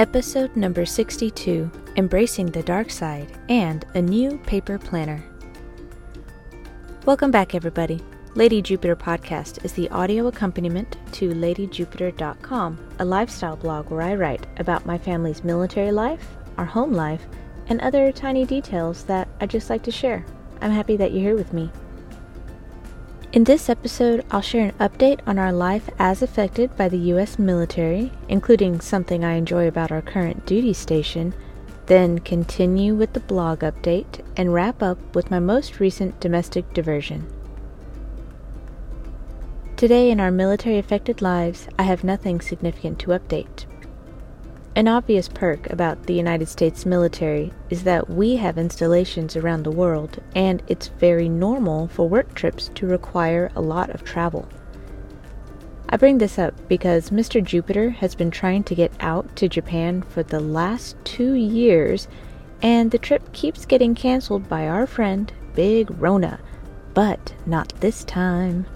Episode number 62 Embracing the Dark Side and a New Paper Planner. Welcome back, everybody. Lady Jupiter Podcast is the audio accompaniment to LadyJupiter.com, a lifestyle blog where I write about my family's military life, our home life, and other tiny details that I just like to share. I'm happy that you're here with me. In this episode, I'll share an update on our life as affected by the U.S. military, including something I enjoy about our current duty station, then continue with the blog update, and wrap up with my most recent domestic diversion. Today, in our military affected lives, I have nothing significant to update. An obvious perk about the United States military is that we have installations around the world, and it's very normal for work trips to require a lot of travel. I bring this up because Mr. Jupiter has been trying to get out to Japan for the last two years, and the trip keeps getting canceled by our friend, Big Rona. But not this time.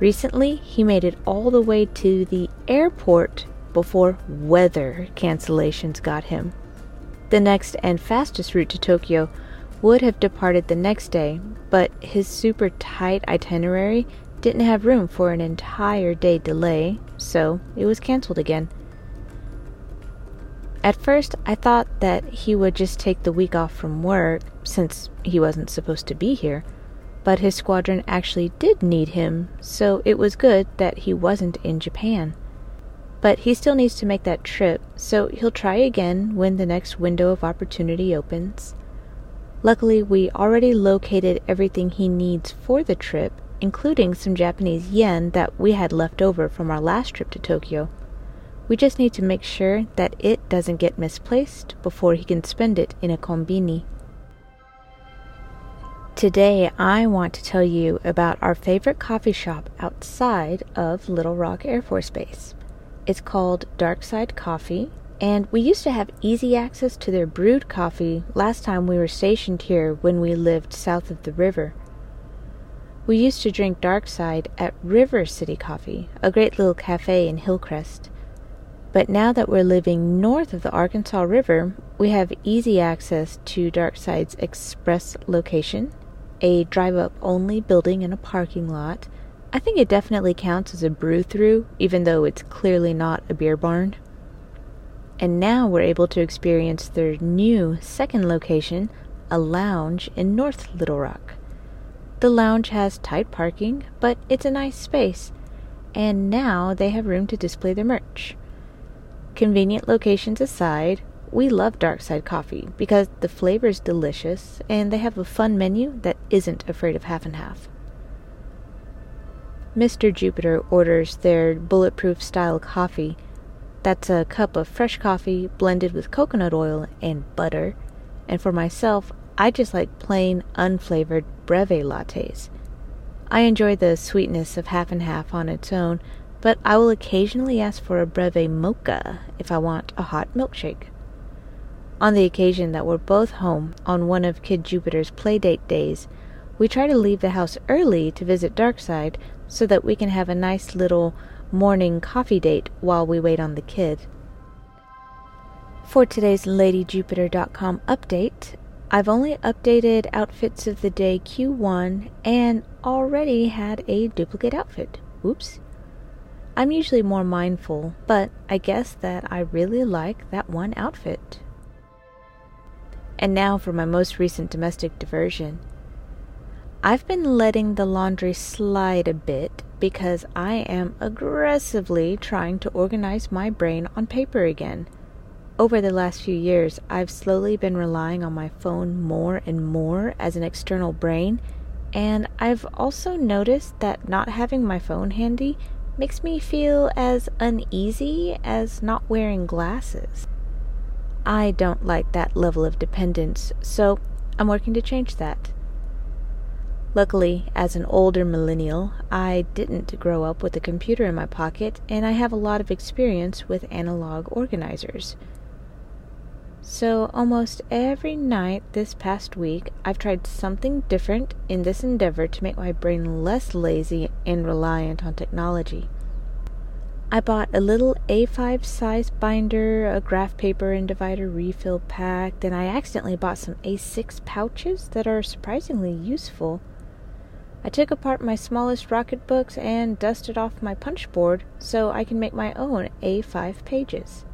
Recently, he made it all the way to the airport before weather cancellations got him. The next and fastest route to Tokyo would have departed the next day, but his super tight itinerary didn't have room for an entire day delay, so it was canceled again. At first, I thought that he would just take the week off from work, since he wasn't supposed to be here but his squadron actually did need him, so it was good that he wasn't in Japan. But he still needs to make that trip, so he'll try again when the next window of opportunity opens. Luckily, we already located everything he needs for the trip, including some Japanese yen that we had left over from our last trip to Tokyo. We just need to make sure that it doesn't get misplaced before he can spend it in a kombini. Today, I want to tell you about our favorite coffee shop outside of Little Rock Air Force Base. It's called Darkside Coffee, and we used to have easy access to their brewed coffee last time we were stationed here when we lived south of the river. We used to drink Darkside at River City Coffee, a great little cafe in Hillcrest. But now that we're living north of the Arkansas River, we have easy access to Darkside's express location a drive up only building in a parking lot. I think it definitely counts as a brew through, even though it's clearly not a beer barn. And now we're able to experience their new second location, a lounge in North Little Rock. The lounge has tight parking, but it's a nice space, and now they have room to display their merch. Convenient locations aside, we love Darkside Coffee because the flavor is delicious and they have a fun menu that isn't afraid of half and half. Mr. Jupiter orders their bulletproof style coffee. That's a cup of fresh coffee blended with coconut oil and butter. And for myself, I just like plain, unflavored breve lattes. I enjoy the sweetness of half and half on its own, but I will occasionally ask for a breve mocha if I want a hot milkshake. On the occasion that we're both home on one of Kid Jupiter's playdate days, we try to leave the house early to visit Darkside so that we can have a nice little morning coffee date while we wait on the kid. For today's LadyJupiter.com update, I've only updated outfits of the day Q1 and already had a duplicate outfit. Oops. I'm usually more mindful, but I guess that I really like that one outfit. And now for my most recent domestic diversion. I've been letting the laundry slide a bit because I am aggressively trying to organize my brain on paper again. Over the last few years, I've slowly been relying on my phone more and more as an external brain, and I've also noticed that not having my phone handy makes me feel as uneasy as not wearing glasses. I don't like that level of dependence, so I'm working to change that. Luckily, as an older millennial, I didn't grow up with a computer in my pocket, and I have a lot of experience with analog organizers. So, almost every night this past week, I've tried something different in this endeavor to make my brain less lazy and reliant on technology. I bought a little A5 size binder, a graph paper and divider refill pack, then I accidentally bought some A6 pouches that are surprisingly useful. I took apart my smallest Rocketbooks and dusted off my punch board so I can make my own A5 pages.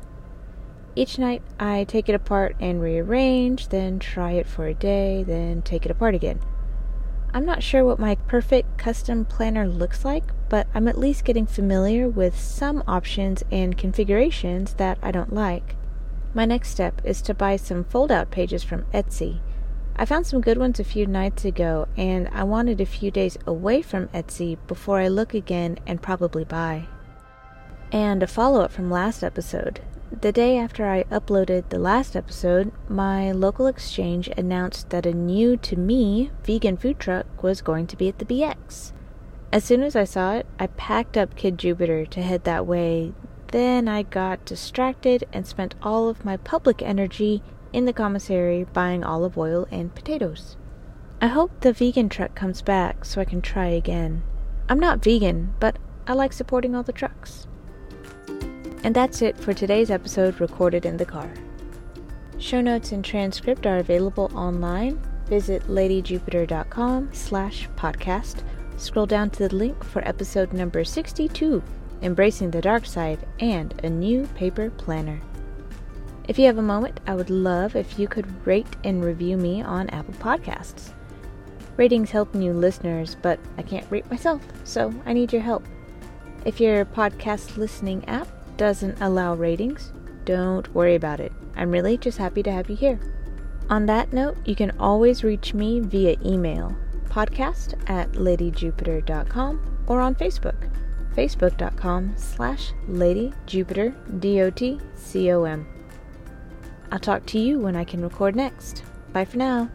Each night I take it apart and rearrange, then try it for a day, then take it apart again. I'm not sure what my perfect custom planner looks like, but I'm at least getting familiar with some options and configurations that I don't like. My next step is to buy some fold out pages from Etsy. I found some good ones a few nights ago, and I wanted a few days away from Etsy before I look again and probably buy. And a follow up from last episode. The day after I uploaded the last episode, my local exchange announced that a new to me vegan food truck was going to be at the BX. As soon as I saw it, I packed up Kid Jupiter to head that way. Then I got distracted and spent all of my public energy in the commissary buying olive oil and potatoes. I hope the vegan truck comes back so I can try again. I'm not vegan, but I like supporting all the trucks. And that's it for today's episode recorded in the car. Show notes and transcript are available online. Visit ladyjupiter.com slash podcast. Scroll down to the link for episode number 62, Embracing the Dark Side, and a new paper planner. If you have a moment, I would love if you could rate and review me on Apple Podcasts. Ratings help new listeners, but I can't rate myself, so I need your help. If your podcast listening app doesn't allow ratings, don't worry about it. I'm really just happy to have you here. On that note, you can always reach me via email podcast at ladyjupiter.com or on Facebook facebook.com slash ladyjupiter, D-O-T-C-O-M. I'll talk to you when I can record next. Bye for now.